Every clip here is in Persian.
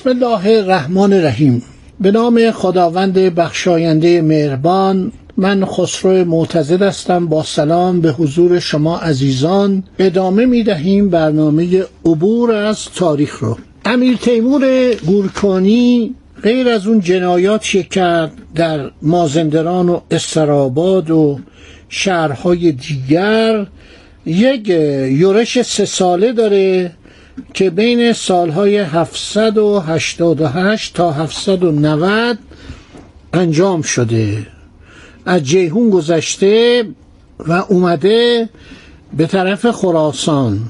بسم الله الرحمن الرحیم. به نام خداوند بخشاینده مهربان من خسرو معتزد هستم. با سلام به حضور شما عزیزان. ادامه می دهیم برنامه عبور از تاریخ رو. امیر تیمور گورکانی غیر از اون جنایاتی کرد در مازندران و استراباد و شهرهای دیگر. یک یورش سه ساله داره. که بین سالهای 788 تا 790 انجام شده. از جیهون گذشته و اومده به طرف خراسان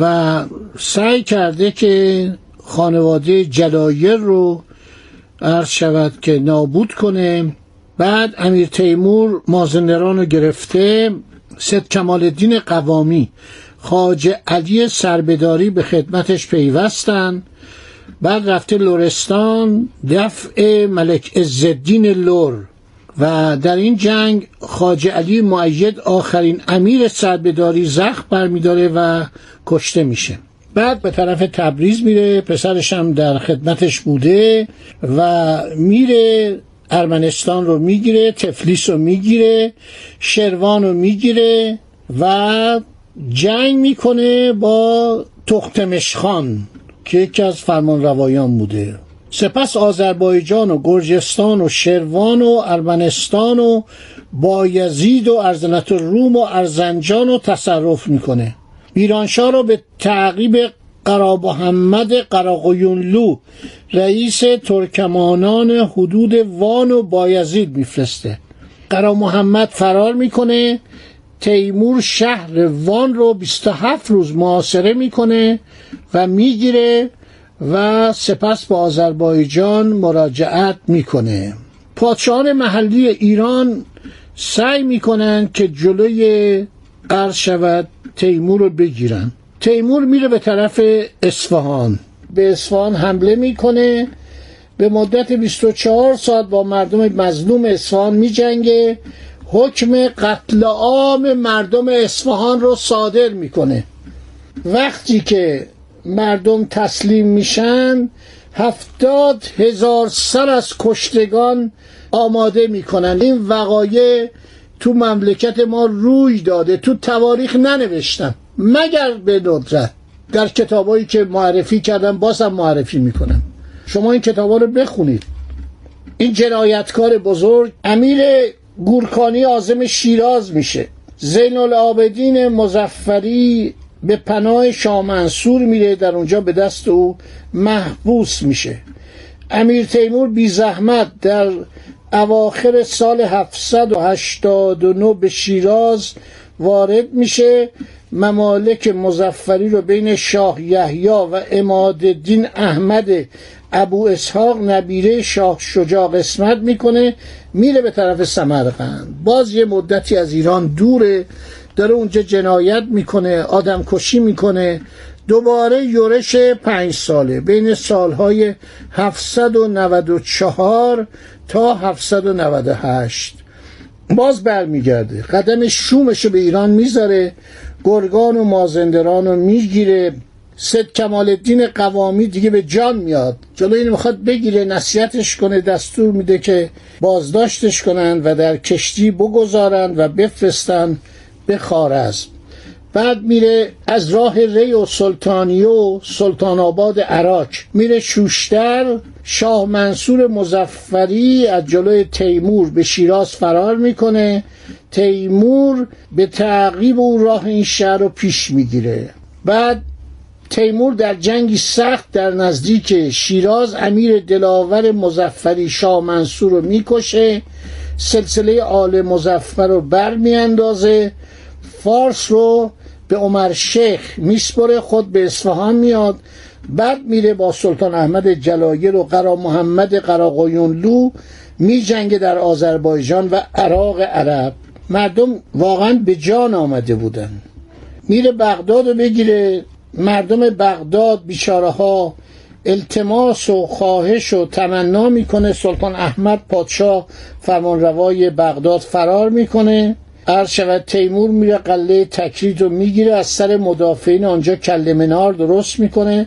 و سعی کرده که خانواده جلایر رو عرض شود که نابود کنه. بعد امیر تیمور مازندران رو گرفته. ست کمال الدین قوامی خاج علی سربداری به خدمتش پیوستن بعد رفته لورستان دفع ملک عزالدین لور و در این جنگ خاج علی معید آخرین امیر سربداری زخم برمیداره و کشته میشه. بعد به طرف تبریز میره پسرش هم در خدمتش بوده و میره ارمنستان رو می‌گیره تفلیس رو می‌گیره شروان رو می‌گیره و جنگ می‌کنه با تختمش خان که یکی از فرمان روایان بوده. سپس آذربایجان و گرجستان و شروان و ارمنستان و بایزید و ارزنت روم و ارزنجان رو تصرف می‌کنه. میرانشاه رو به تعقیب قرا محمد قراقیونلو رئیس ترکمانان حدود وان و بایزید میفرسته. قرا محمد فرار می‌کنه تیمور شهر وان رو 27 روز معاصره می‌کنه و می‌گیره و سپس با آذربایجان مراجعت می‌کنه. پادشاهان محلی ایران سعی می‌کنن که جلوی قرض شود تیمور رو بگیرن. تیمور میره به طرف اصفهان. به اصفهان حمله می‌کنه. به مدت 24 ساعت با مردم مظلوم اصفهان میجنگه. حکم قتل عام مردم اصفهان رو صادر می‌کنه. وقتی که مردم تسلیم میشن هفتاد هزار سر از کشتگان آماده می‌کنن. این وقایع تو مملکت ما روی داده تو تواریخ ننوشتم مگر به ندرت؟ در کتابایی که معرفی کردم بازم معرفی می‌کنم. شما این کتابا رو بخونید. این جنایتکار بزرگ امیر گورکانی آزم شیراز میشه. زین العابدین مزفری به پناه شاه منصور میره در اونجا به دست او محبوس میشه. امیر تیمور بی زحمت در اواخر سال 789 به شیراز وارد میشه. ممالک مزفری رو بین شاه یحیی و اماد الدین احمد ابو اسحاق نبیره شاه شجاع قسمت می‌کنه میره به طرف سمرقند. باز یه مدتی از ایران دوره داره اونجا جنایت می‌کنه آدم کشی می‌کنه. دوباره یورش پنج ساله. بین سالهای 794 تا 798 باز برمیگرده. قدم شومش به ایران می‌ذاره. گرگان و مازندران رو می‌گیره. سید کمال الدین قوامی دیگه به جان میاد. جلو این می‌خواد بگیره نصیحتش کنه دستور میده که بازداشتش کنن و در کشتی بگذارن و بفرستن به خارزم بعد میره از راه ری و سلطانیه و سلطان آباد عراق. میره شوشتر شاه منصور مزفری از جلوی تیمور به شیراز فرار می‌کنه. تیمور به تعقیب او راه این شهر رو پیش می‌گیره. بعد تیمور در جنگی سخت در نزدیک شیراز امیر دلاور مزفری شاه منصور رو می‌کشه. سلسله آل مزفر رو بر میاندازه فارس رو به عمر شیخ میسپره خود به اصفهان میاد بعد میره با سلطان احمد جلایر و قرا محمد قراقایونلو می جنگه در آذربایجان و عراق عرب. مردم واقعا به جان آمده بودن. میره بغداد رو بگیره. مردم بغداد بیچاره ها التماس و خواهش و تمنا می‌کنه. سلطان احمد پادشاه فرمانروای بغداد فرار می‌کنه. عرض شود تیمور میره قله تکرید رو می‌گیره از سر مدافعین آنجا کل منار درست می‌کنه.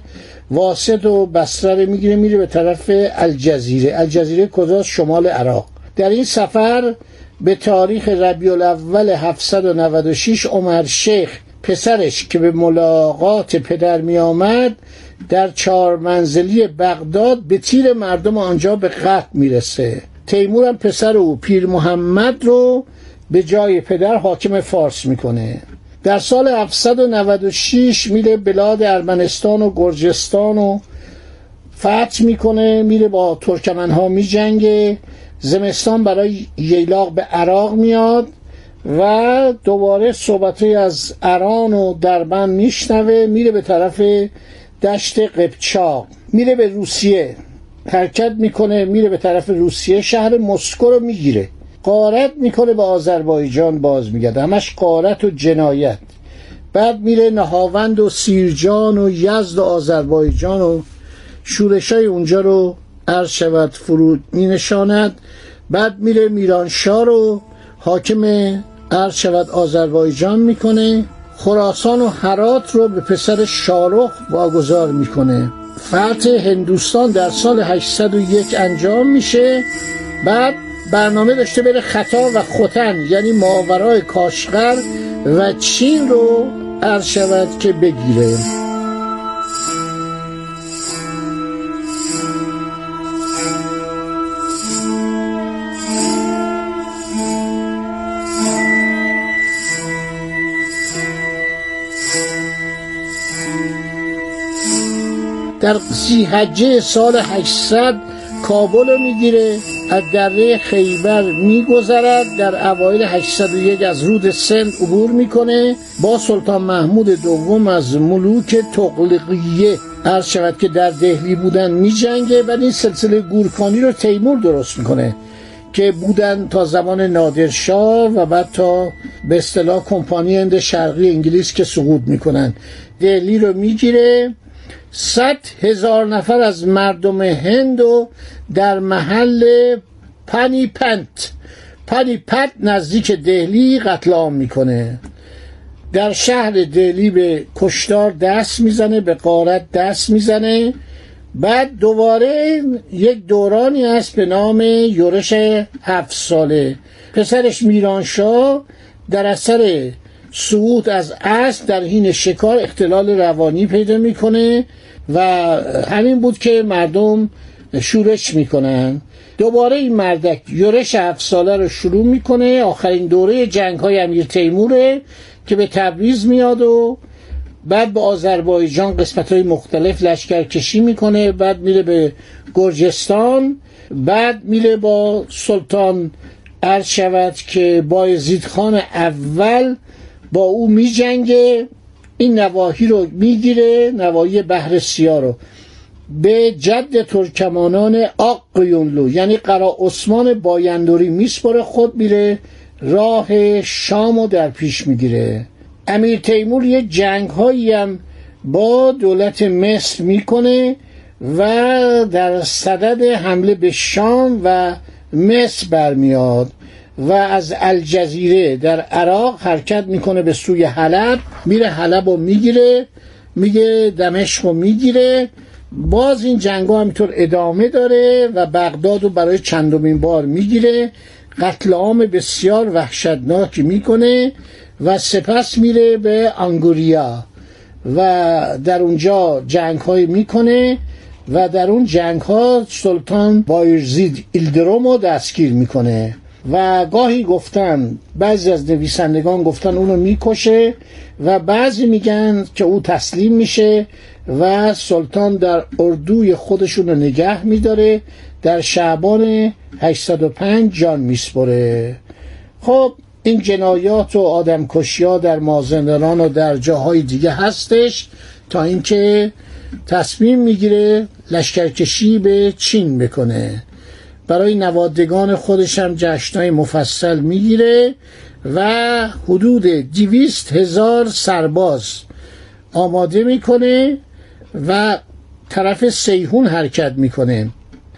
واسط و بسره رو می‌گیره میره به طرف الجزیره. الجزیره کجاست؟ شمال عراق. در این سفر به تاریخ ربیع الاول 796 عمر شیخ پسرش که به ملاقات پدر می آمد در چهار منزلی بغداد به تیر مردم آنجا به قتل می‌رسه. تیمور هم پسر او پیر محمد رو به جای پدر حاکم فارس می‌کنه. در سال 796 میره بلاد ارمنستان و گرجستان و فتح می‌کنه میره با ترکمن ها میجنگه. زمستان برای ییلاق به عراق میاد و دوباره صحبتی از اران و دربن میشنوه میره به طرف دشت قبچاق میره به روسیه. حرکت می‌کنه میره به طرف روسیه. شهر مسکو رو می‌گیره. قارت می‌کنه به آذربایجان باز میگرده. همش قارت و جنایت. بعد میره نهاوند و سیرجان و یزد و آذربایجان و شورشای اونجا رو عرض شود فرود مینشاند. بعد میره میرانشاه رو حاکم عرض شود آذربایجان می‌کنه. خراسان و هرات رو به پسر شارخ واگذار می‌کنه. فتح هندوستان در سال 801 انجام میشه. بعد برنامه داشته بره خطا و خوتن یعنی ماورای کاشغر و چین رو عرض شود که بگیره. در زیحجه سال 800 کابل رو می‌گیره. از دره خیبر میگذرد در اوایل 801 از رود سند عبور می‌کنه. با سلطان محمود دوم از ملوک تقلقیه عرض شود که در دهلی بودن میجنگه و این سلسله گورکانی رو تیمور درست می‌کنه که بودن تا زمان نادرشاه و بعد تا به اصطلاح کمپانی هند شرقی انگلیس که سقوط می‌کنن. دهلی رو می‌گیره. صد هزار نفر از مردم هند و در محل پنی پنت. پنی پت نزدیک دهلی قتل عام می‌کنه. در شهر دهلی به کشتار دست می‌زنه به قارت دست می‌زنه. بعد دوباره یک دورانی هست به نام یورش هفت ساله. پسرش میرانشاه در اثر سقوط از اسب در حین شکار اختلال روانی پیدا می‌کنه و همین بود که مردم شورش می‌کنن. دوباره این مردک یورش هفت ساله رو شروع می‌کنه. آخرین دوره جنگ های امیر تیموره که به تبریز میاد و بعد به آذربایجان قسمت های مختلف لشکر کشی می‌کنه. بعد میره به گرجستان. بعد میره با سلطان عرض شود که بایزید خان اول با او میجنگه این نواحی رو می‌گیره نواحی بحر سیاه رو. به جد ترکمانان آقیونلو یعنی قرا عثمان بایندوری میسپره خود میره راه شام رو در پیش می‌گیره. امیر تیمور یه جنگ هایی هم با دولت مصر می‌کنه و در صدد حمله به شام و مصر برمیاد. و از الجزیره در عراق حرکت می‌کنه به سوی حلب. میره حلب رو می‌گیره میگه دمشق رو می‌گیره. باز این جنگ ها همینطور ادامه داره و بغداد رو برای چندمین بار می‌گیره. قتل عام بسیار وحشتناکی می‌کنه و سپس میره به آنگوریا و در اونجا جنگ های می‌کنه و در اون جنگ ها سلطان بایرزید ایلدروم رو دستگیر می‌کنه. و گاهی گفتن بعضی از نویسندگان گفتن اونو می‌کشه و بعضی میگن که او تسلیم میشه و سلطان در اردوی خودشون رو نگه میداره در شعبان 805 جان میسپره. خب این جنایات و آدمکشی ها در مازندران و در جاهای دیگه هستش تا اینکه تصمیم می‌گیره لشکرکشی به چین بکنه. برای نوادگان خودش هم جشنهای مفصل می‌گیره و حدود دیویست هزار سرباز آماده می‌کنه و طرف سیهون حرکت می‌کنه.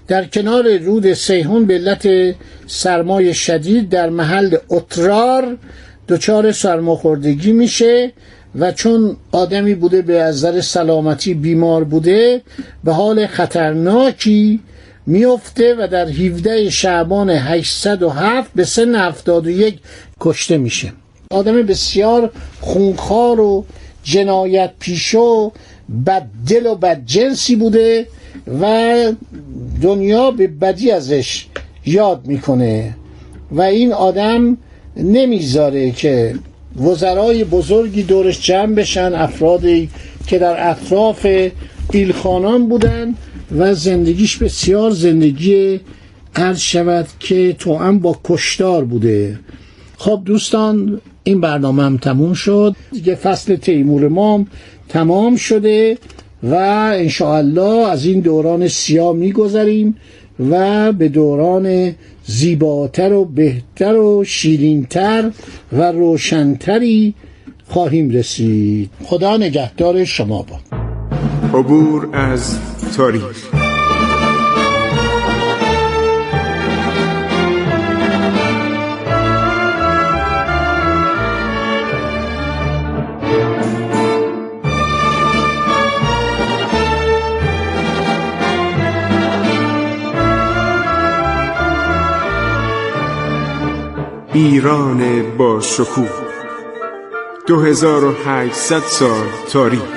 در کنار رود سیهون به علت سرمای شدید در محل اترار دچار سرماخوردگی میشه و چون آدمی بوده به نظر سلامتی بیمار بوده به حال خطرناکی میفته و در 17 شعبان 807 به سن 71 کشته میشه. آدم بسیار خونخوار و جنایت پیشو بددل و بدجنسی بوده و دنیا به بدی ازش یاد می‌کنه و این آدم نمی‌ذاره که وزرای بزرگی دورش جمع بشن افرادی که در اطراف ایلخانان بودن و زندگیش بسیار زندگی عرض شود که تو هم با کشتار بوده. خب دوستان این برنامه هم تموم شد. دیگه فصل تیمور مام تمام شده و انشاءالله از این دوران سیاه میگذریم و به دوران زیباتر و بهتر و شیرینتر و روشنتری خواهیم رسید. خدا نگهدار شما با عبور از تاریخ ایران با شکوه. 2800 سال تاریخ.